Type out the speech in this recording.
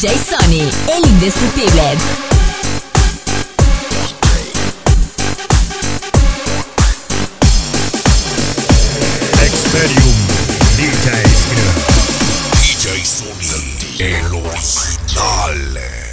DJ Sony, el indestructible. Experium DJ Skill. DJ Sony, el original.